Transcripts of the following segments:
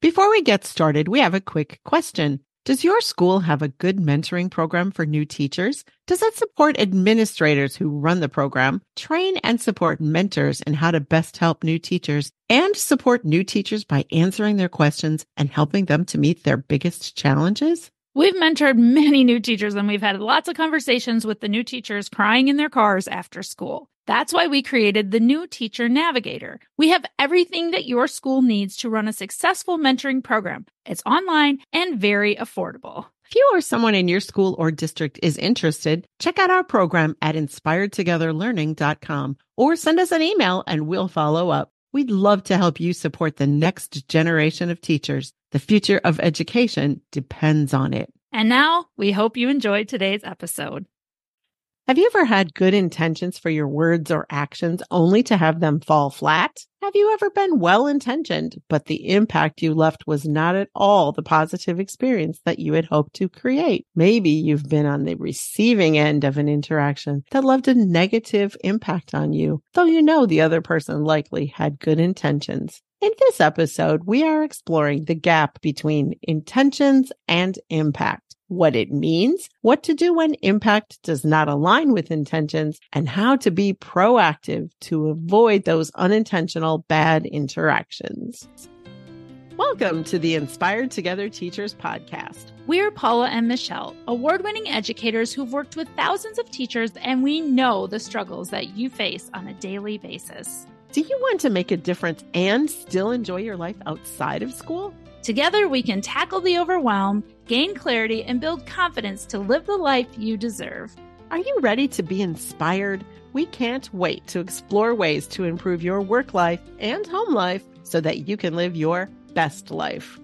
Before we get started, we have a quick question. Does your school have a good mentoring program for new teachers? Does it support administrators who run the program, train and support mentors in how to best help new teachers, and support new teachers by answering their questions and helping them to meet their biggest challenges? We've mentored many new teachers and we've had lots of conversations with the new teachers crying in their cars after school. That's why we created the new Teacher Navigator. We have everything that your school needs to run a successful mentoring program. It's online and very affordable. If you or someone in your school or district is interested, check out our program at inspiredtogetherlearning.com or send us an email and we'll follow up. We'd love to help you support the next generation of teachers. The future of education depends on it. And now we hope you enjoyed today's episode. Have you ever had good intentions for your words or actions only to have them fall flat? Have you ever been well intentioned, but the impact you left was not at all the positive experience that you had hoped to create? Maybe you've been on the receiving end of an interaction that left a negative impact on you, though you know the other person likely had good intentions. In this episode, we are exploring the gap between intentions and impact what it means, what to do when impact does not align with intentions, and how to be proactive to avoid those unintentional bad interactions. Welcome to the Inspired Together Teachers Podcast. We're Paula and Michelle, award winning educators who've worked with thousands of teachers, and we know the struggles that you face on a daily basis. Do you want to make a difference and still enjoy your life outside of school? Together, we can tackle the overwhelm, gain clarity, and build confidence to live the life you deserve. Are you ready to be inspired? We can't wait to explore ways to improve your work life and home life so that you can live your best life.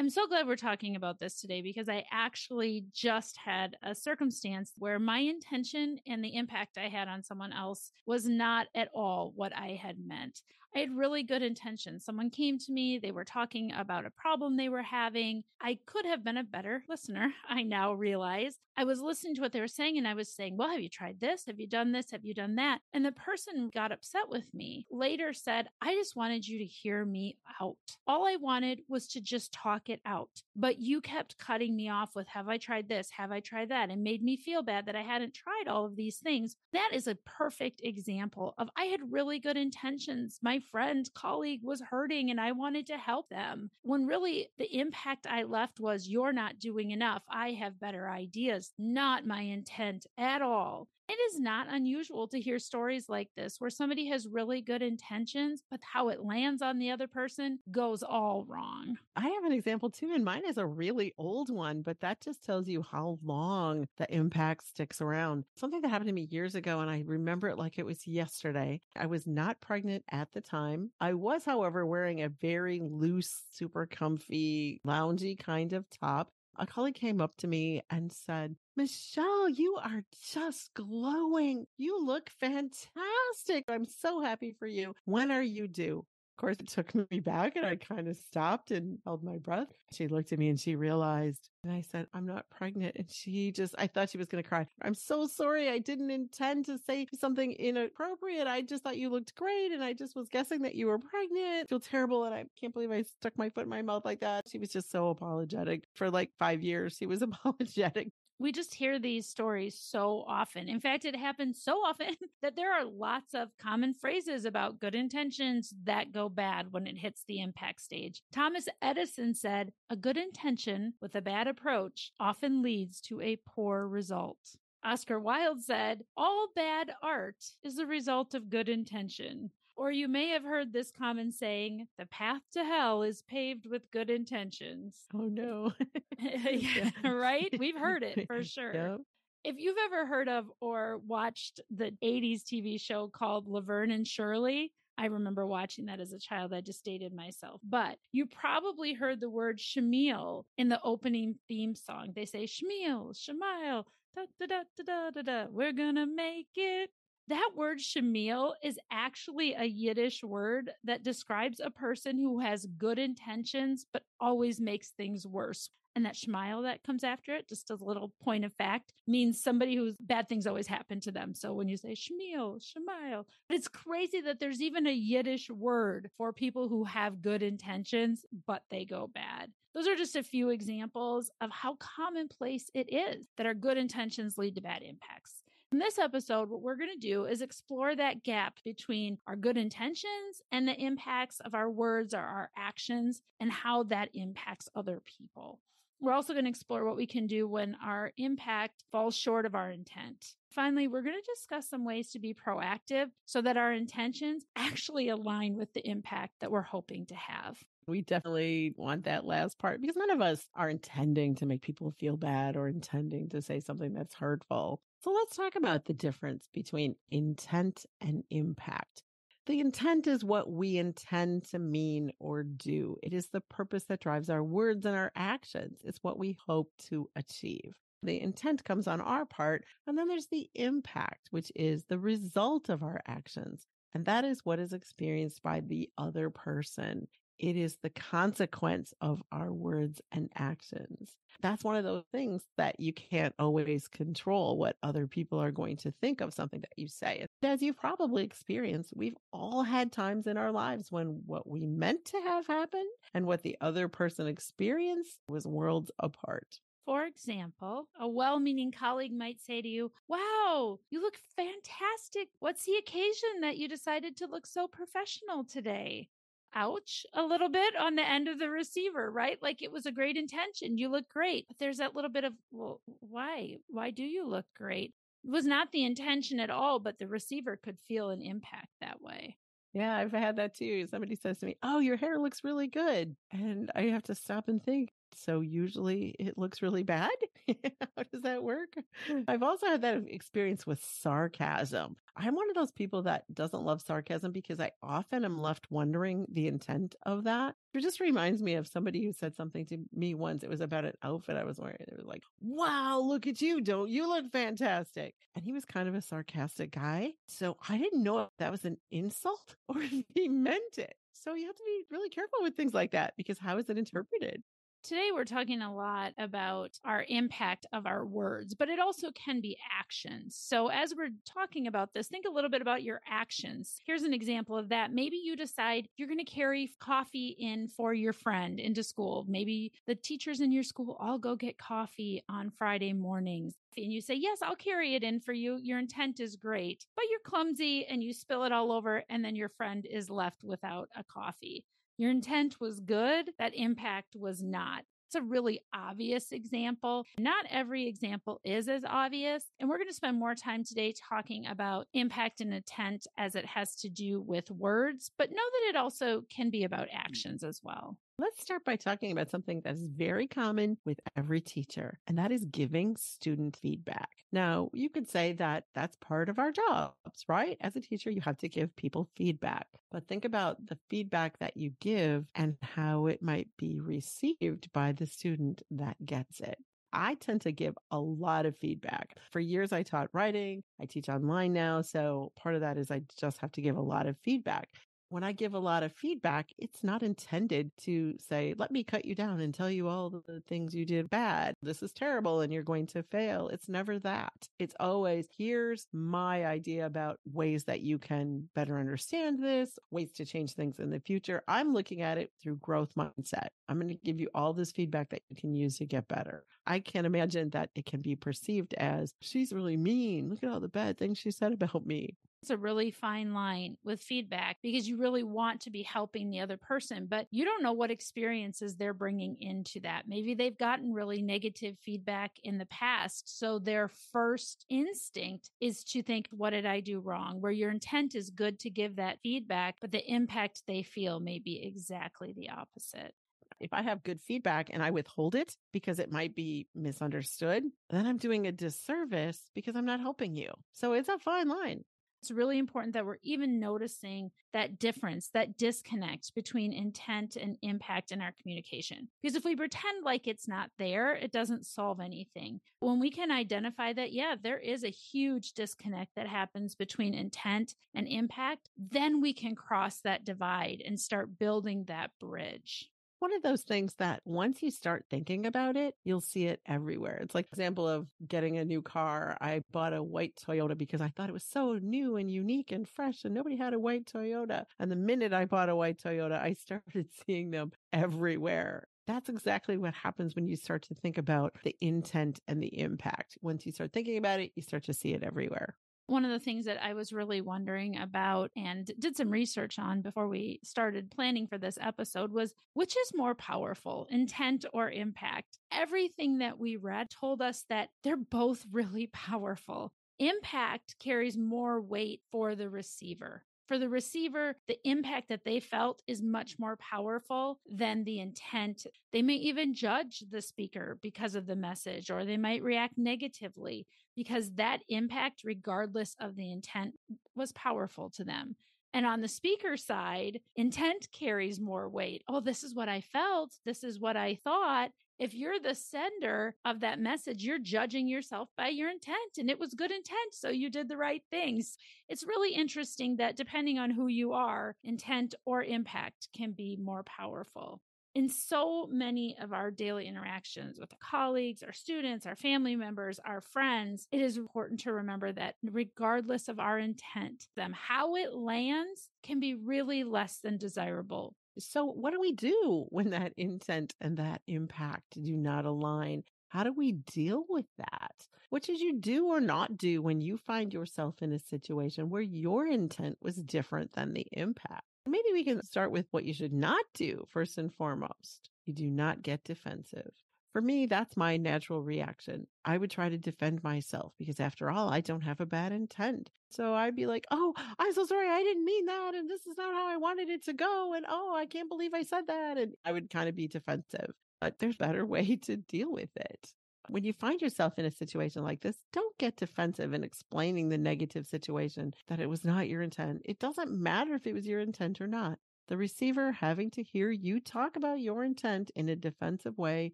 I'm so glad we're talking about this today because I actually just had a circumstance where my intention and the impact I had on someone else was not at all what I had meant. I had really good intentions. Someone came to me, they were talking about a problem they were having. I could have been a better listener. I now realize I was listening to what they were saying and I was saying, Well, have you tried this? Have you done this? Have you done that? And the person got upset with me. Later said, I just wanted you to hear me out. All I wanted was to just talk it out. But you kept cutting me off with, Have I tried this? Have I tried that? And made me feel bad that I hadn't tried all of these things. That is a perfect example of I had really good intentions. My friend, colleague was hurting and I wanted to help them. When really the impact I left was, You're not doing enough. I have better ideas. Not my intent at all. It is not unusual to hear stories like this where somebody has really good intentions, but how it lands on the other person goes all wrong. I have an example too, and mine is a really old one, but that just tells you how long the impact sticks around. Something that happened to me years ago, and I remember it like it was yesterday. I was not pregnant at the time. I was, however, wearing a very loose, super comfy, loungy kind of top a colleague came up to me and said, Michelle, you are just glowing. You look fantastic. I'm so happy for you. When are you due? Of course, it took me back and I kind of stopped and held my breath. She looked at me and she realized, and I said, I'm not pregnant. And she just, I thought she was going to cry. I'm so sorry. I didn't intend to say something inappropriate. I just thought you looked great. And I just was guessing that you were pregnant. I feel terrible. And I can't believe I stuck my foot in my mouth like that. She was just so apologetic for like five years. She was apologetic we just hear these stories so often. In fact, it happens so often that there are lots of common phrases about good intentions that go bad when it hits the impact stage. Thomas Edison said, A good intention with a bad approach often leads to a poor result. Oscar Wilde said, All bad art is the result of good intention. Or you may have heard this common saying, the path to hell is paved with good intentions. Oh, no. yeah, right? We've heard it for sure. Yep. If you've ever heard of or watched the 80s TV show called Laverne and Shirley, I remember watching that as a child. I just dated myself. But you probably heard the word schlemiel in the opening theme song. They say Shmiel, Shemile, da da da da da da. We're gonna make it that word schlemiel is actually a Yiddish word that describes a person who has good intentions but always makes things worse. And that smile that comes after it, just as a little point of fact, means somebody who's bad things always happen to them. So when you say shmeel, shmile, it's crazy that there's even a Yiddish word for people who have good intentions, but they go bad. Those are just a few examples of how commonplace it is that our good intentions lead to bad impacts. In this episode, what we're going to do is explore that gap between our good intentions and the impacts of our words or our actions and how that impacts other people. We're also going to explore what we can do when our impact falls short of our intent. Finally, we're going to discuss some ways to be proactive so that our intentions actually align with the impact that we're hoping to have. We definitely want that last part because none of us are intending to make people feel bad or intending to say something that's hurtful. So let's talk about the difference between intent and impact. The intent is what we intend to mean or do. It is the purpose that drives our words and our actions. It's what we hope to achieve. The intent comes on our part. And then there's the impact, which is the result of our actions. And that is what is experienced by the other person. It is the consequence of our words and actions. That's one of those things that you can't always control what other people are going to think of something that you say. As you've probably experienced, we've all had times in our lives when what we meant to have happen and what the other person experienced was worlds apart. For example, a well meaning colleague might say to you, Wow, you look fantastic. What's the occasion that you decided to look so professional today? Ouch a little bit on the end of the receiver, right? Like it was a great intention. You look great. But there's that little bit of, well, why? Why do you look great? It was not the intention at all, but the receiver could feel an impact that way. Yeah, I've had that too. Somebody says to me, Oh, your hair looks really good. And I have to stop and think, so usually it looks really bad. How does that work? Hmm. I've also had that experience with sarcasm. I'm one of those people that doesn't love sarcasm because I often am left wondering the intent of that. It just reminds me of somebody who said something to me once. It was about an outfit I was wearing. It was like, wow, look at you. Don't you look fantastic? And he was kind of a sarcastic guy. So I didn't know if that was an insult or if he meant it. So you have to be really careful with things like that because how is it interpreted? Today, we're talking a lot about our impact of our words, but it also can be actions. So, as we're talking about this, think a little bit about your actions. Here's an example of that. Maybe you decide you're going to carry coffee in for your friend into school. Maybe the teachers in your school all go get coffee on Friday mornings. And you say, Yes, I'll carry it in for you. Your intent is great, but you're clumsy and you spill it all over, and then your friend is left without a coffee. Your intent was good, that impact was not. It's a really obvious example. Not every example is as obvious. And we're going to spend more time today talking about impact and intent as it has to do with words, but know that it also can be about mm. actions as well. Let's start by talking about something that is very common with every teacher, and that is giving student feedback. Now, you could say that that's part of our jobs, right? As a teacher, you have to give people feedback, but think about the feedback that you give and how it might be received by the student that gets it. I tend to give a lot of feedback. For years, I taught writing. I teach online now. So part of that is I just have to give a lot of feedback when I give a lot of feedback, it's not intended to say, let me cut you down and tell you all the things you did bad. This is terrible and you're going to fail. It's never that. It's always, here's my idea about ways that you can better understand this, ways to change things in the future. I'm looking at it through growth mindset. I'm going to give you all this feedback that you can use to get better. I can't imagine that it can be perceived as, she's really mean. Look at all the bad things she said about me. It's a really fine line with feedback because you really want to be helping the other person, but you don't know what experiences they're bringing into that. Maybe they've gotten really negative feedback in the past. So their first instinct is to think, what did I do wrong? Where your intent is good to give that feedback, but the impact they feel may be exactly the opposite if I have good feedback and I withhold it because it might be misunderstood, then I'm doing a disservice because I'm not helping you. So it's a fine line. It's really important that we're even noticing that difference, that disconnect between intent and impact in our communication. Because if we pretend like it's not there, it doesn't solve anything. When we can identify that, yeah, there is a huge disconnect that happens between intent and impact, then we can cross that divide and start building that bridge. One of those things that once you start thinking about it, you'll see it everywhere. It's like example of getting a new car. I bought a white Toyota because I thought it was so new and unique and fresh and nobody had a white Toyota. And the minute I bought a white Toyota, I started seeing them everywhere. That's exactly what happens when you start to think about the intent and the impact. Once you start thinking about it, you start to see it everywhere one of the things that I was really wondering about and did some research on before we started planning for this episode was which is more powerful, intent or impact? Everything that we read told us that they're both really powerful. Impact carries more weight for the receiver for the receiver, the impact that they felt is much more powerful than the intent. They may even judge the speaker because of the message, or they might react negatively because that impact, regardless of the intent, was powerful to them. And on the speaker side, intent carries more weight. Oh, this is what I felt. This is what I thought if you're the sender of that message, you're judging yourself by your intent and it was good intent. So you did the right things. It's really interesting that depending on who you are, intent or impact can be more powerful. In so many of our daily interactions with our colleagues, our students, our family members, our friends, it is important to remember that regardless of our intent, them how it lands can be really less than desirable so, what do we do when that intent and that impact do not align? How do we deal with that? What should you do or not do when you find yourself in a situation where your intent was different than the impact? Maybe we can start with what you should not do first and foremost. You do not get defensive. For me, that's my natural reaction. I would try to defend myself because after all, I don't have a bad intent. So I'd be like, Oh, I'm so sorry. I didn't mean that. And this is not how I wanted it to go. And oh, I can't believe I said that. And I would kind of be defensive, but there's a better way to deal with it. When you find yourself in a situation like this, don't get defensive in explaining the negative situation that it was not your intent. It doesn't matter if it was your intent or not. The receiver having to hear you talk about your intent in a defensive way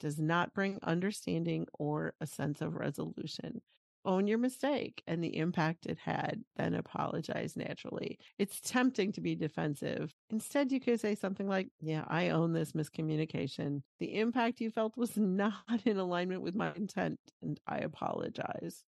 does not bring understanding or a sense of resolution. Own your mistake and the impact it had, then apologize naturally. It's tempting to be defensive. Instead, you could say something like, Yeah, I own this miscommunication. The impact you felt was not in alignment with my intent, and I apologize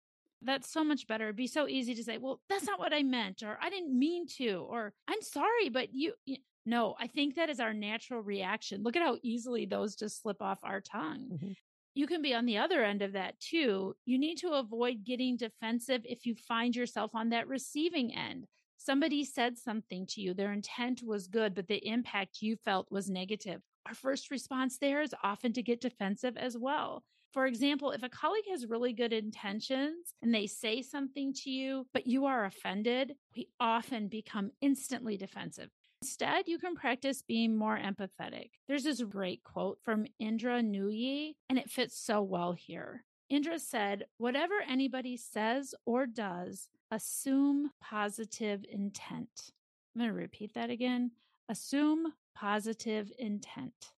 that's so much better. It'd be so easy to say, well, that's not what I meant, or I didn't mean to, or I'm sorry, but you, you no, I think that is our natural reaction. Look at how easily those just slip off our tongue. Mm-hmm. You can be on the other end of that too. You need to avoid getting defensive if you find yourself on that receiving end. Somebody said something to you, their intent was good, but the impact you felt was negative. Our first response there is often to get defensive as well. For example, if a colleague has really good intentions and they say something to you, but you are offended, we often become instantly defensive. Instead, you can practice being more empathetic. There's this great quote from Indra Nooyi, and it fits so well here. Indra said, Whatever anybody says or does, assume positive intent. I'm going to repeat that again. Assume positive intent.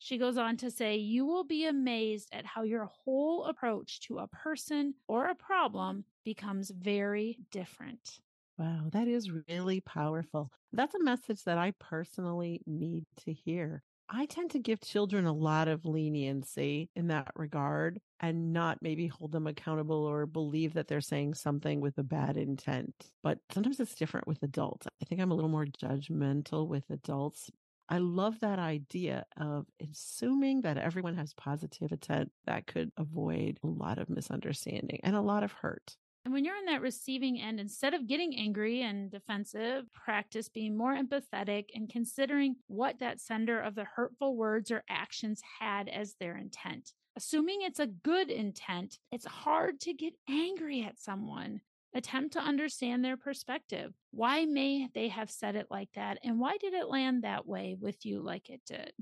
She goes on to say, You will be amazed at how your whole approach to a person or a problem becomes very different. Wow, that is really powerful. That's a message that I personally need to hear. I tend to give children a lot of leniency in that regard and not maybe hold them accountable or believe that they're saying something with a bad intent. But sometimes it's different with adults. I think I'm a little more judgmental with adults. I love that idea of assuming that everyone has positive intent that could avoid a lot of misunderstanding and a lot of hurt. And when you're on that receiving end, instead of getting angry and defensive, practice being more empathetic and considering what that sender of the hurtful words or actions had as their intent. Assuming it's a good intent, it's hard to get angry at someone. Attempt to understand their perspective. Why may they have said it like that? And why did it land that way with you like it did?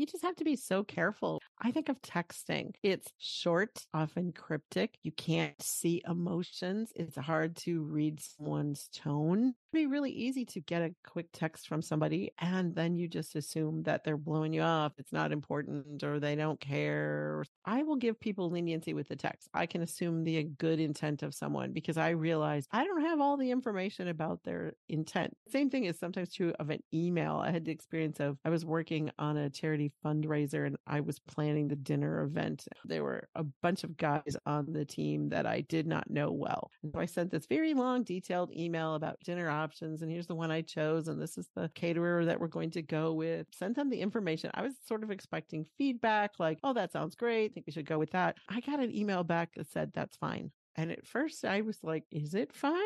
You just have to be so careful. I think of texting. It's short, often cryptic. You can't see emotions. It's hard to read someone's tone. It'd be really easy to get a quick text from somebody and then you just assume that they're blowing you off. It's not important or they don't care. I will give people leniency with the text. I can assume the good intent of someone because I realize I don't have all the information about their intent. Same thing is sometimes true of an email. I had the experience of I was working on a charity fundraiser and I was planning the dinner event. There were a bunch of guys on the team that I did not know well. So I sent this very long, detailed email about dinner options. And here's the one I chose. And this is the caterer that we're going to go with. Sent them the information. I was sort of expecting feedback like, oh, that sounds great. I think we should go with that. I got an email back that said, that's fine. And at first I was like, is it fine?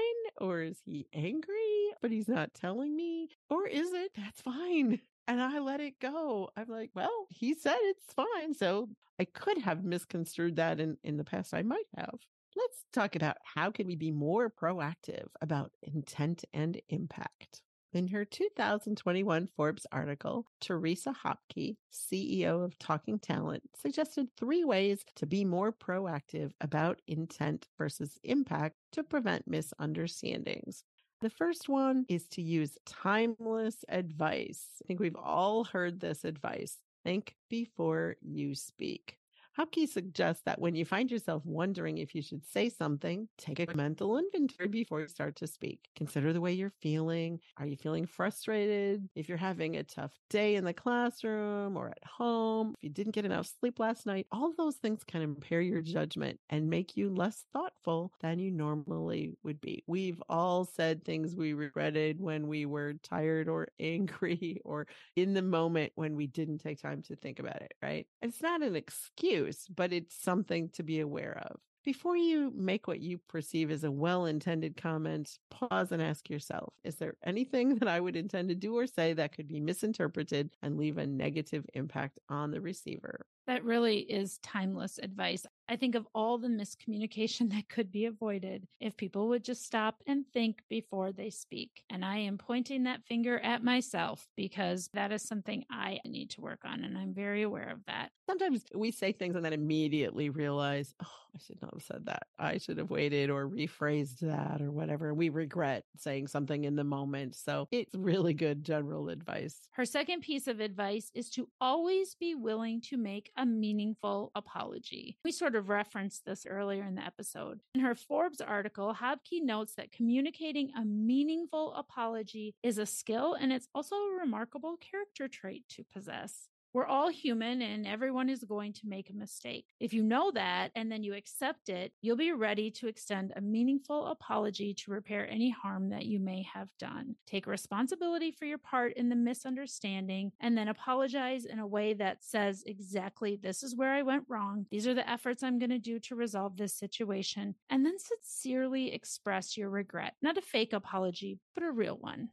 Or is he angry, but he's not telling me? Or is it, that's fine? And I let it go. I'm like, well, he said it's fine. So I could have misconstrued that in, in the past. I might have. Let's talk about how can we be more proactive about intent and impact. In her 2021 Forbes article, Teresa Hopke, CEO of Talking Talent, suggested three ways to be more proactive about intent versus impact to prevent misunderstandings. The first one is to use timeless advice. I think we've all heard this advice. Think before you speak. Hopke suggests that when you find yourself wondering if you should say something, take a mental inventory before you start to speak. Consider the way you're feeling. Are you feeling frustrated? If you're having a tough day in the classroom or at home, if you didn't get enough sleep last night, all those things can impair your judgment and make you less thoughtful than you normally would be. We've all said things we regretted when we were tired or angry or in the moment when we didn't take time to think about it, right? It's not an excuse excuse, but it's something to be aware of. Before you make what you perceive as a well intended comment, pause and ask yourself Is there anything that I would intend to do or say that could be misinterpreted and leave a negative impact on the receiver? That really is timeless advice. I think of all the miscommunication that could be avoided if people would just stop and think before they speak. And I am pointing that finger at myself because that is something I need to work on. And I'm very aware of that. Sometimes we say things and then immediately realize, oh, I should not have said that. I should have waited or rephrased that or whatever. We regret saying something in the moment. So it's really good general advice. Her second piece of advice is to always be willing to make a meaningful apology. We sort of referenced this earlier in the episode. In her Forbes article, Hopke notes that communicating a meaningful apology is a skill and it's also a remarkable character trait to possess. We're all human and everyone is going to make a mistake. If you know that and then you accept it, you'll be ready to extend a meaningful apology to repair any harm that you may have done. Take responsibility for your part in the misunderstanding and then apologize in a way that says exactly this is where I went wrong. These are the efforts I'm going to do to resolve this situation. And then sincerely express your regret. Not a fake apology, but a real one.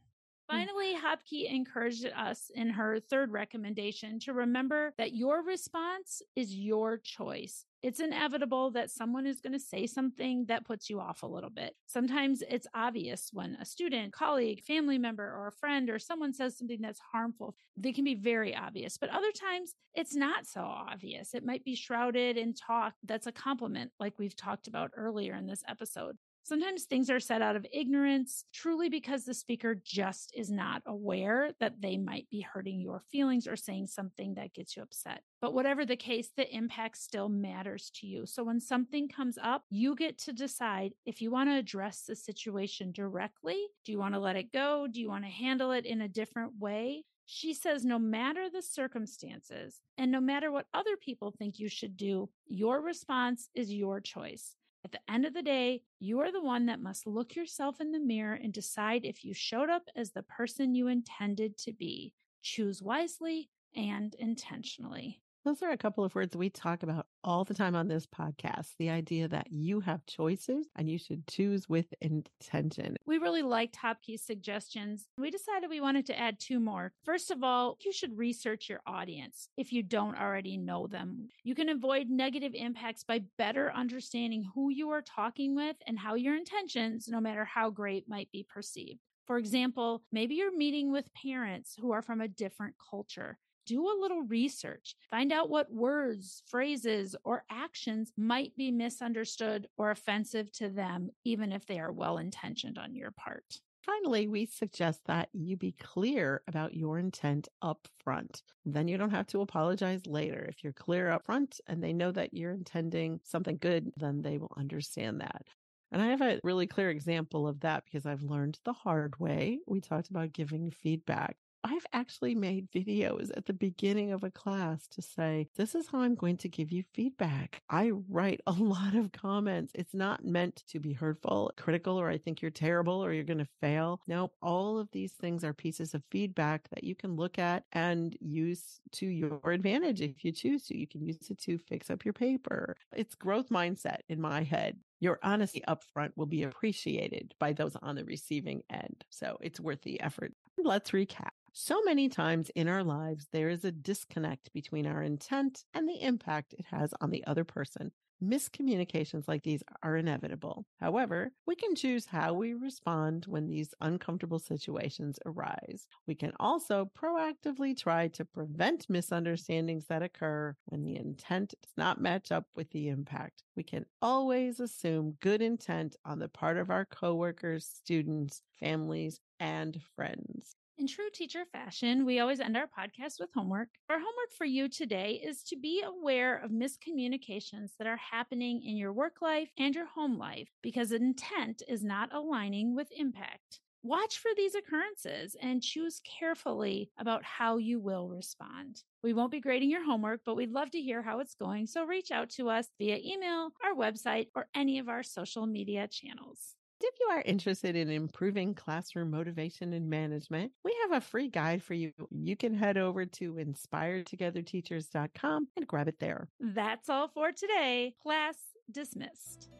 Mm. Finally, Hopke encouraged us in her third recommendation to remember that your response is your choice. It's inevitable that someone is going to say something that puts you off a little bit. Sometimes it's obvious when a student, colleague, family member, or a friend or someone says something that's harmful. They can be very obvious, but other times it's not so obvious. It might be shrouded in talk that's a compliment, like we've talked about earlier in this episode. Sometimes things are said out of ignorance, truly because the speaker just is not aware that they might be hurting your feelings or saying something that gets you upset. But whatever the case, the impact still matters to you. So when something comes up, you get to decide if you want to address the situation directly. Do you want to let it go? Do you want to handle it in a different way? She says, no matter the circumstances and no matter what other people think you should do, your response is your choice. At the end of the day, you are the one that must look yourself in the mirror and decide if you showed up as the person you intended to be. Choose wisely and intentionally. Those are a couple of words we talk about all the time on this podcast. The idea that you have choices and you should choose with intention. We really liked Hopke's suggestions. We decided we wanted to add two more. First of all, you should research your audience if you don't already know them. You can avoid negative impacts by better understanding who you are talking with and how your intentions, no matter how great, might be perceived. For example, maybe you're meeting with parents who are from a different culture do a little research. Find out what words, phrases, or actions might be misunderstood or offensive to them, even if they are well intentioned on your part. Finally, we suggest that you be clear about your intent up front. Then you don't have to apologize later. If you're clear up front and they know that you're intending something good, then they will understand that. And I have a really clear example of that because I've learned the hard way. We talked about giving feedback. I've actually made videos at the beginning of a class to say, this is how I'm going to give you feedback. I write a lot of comments. It's not meant to be hurtful, critical, or I think you're terrible or you're going to fail. No, all of these things are pieces of feedback that you can look at and use to your advantage if you choose to. You can use it to fix up your paper. It's growth mindset in my head your honesty upfront will be appreciated by those on the receiving end. So it's worth the effort. Let's recap. So many times in our lives, there is a disconnect between our intent and the impact it has on the other person. Miscommunications like these are inevitable. However, we can choose how we respond when these uncomfortable situations arise. We can also proactively try to prevent misunderstandings that occur when the intent does not match up with the impact. We can always assume good intent on the part of our coworkers, students, families, and friends. In true teacher fashion, we always end our podcast with homework. Our homework for you today is to be aware of miscommunications that are happening in your work life and your home life because intent is not aligning with impact. Watch for these occurrences and choose carefully about how you will respond. We won't be grading your homework, but we'd love to hear how it's going. So reach out to us via email, our website, or any of our social media channels. If you are interested in improving classroom motivation and management, we have a free guide for you. You can head over to inspiredtogetherteachers.com and grab it there. That's all for today. Class dismissed.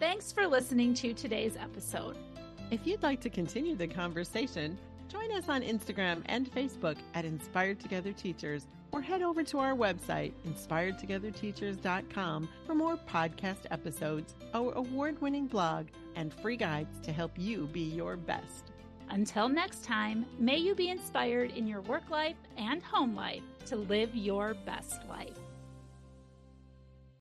Thanks for listening to today's episode. If you'd like to continue the conversation, join us on Instagram and Facebook at Inspired Together Teachers or head over to our website, inspiredtogetherteachers.com, for more podcast episodes, our award winning blog, and free guides to help you be your best. Until next time, may you be inspired in your work life and home life to live your best life.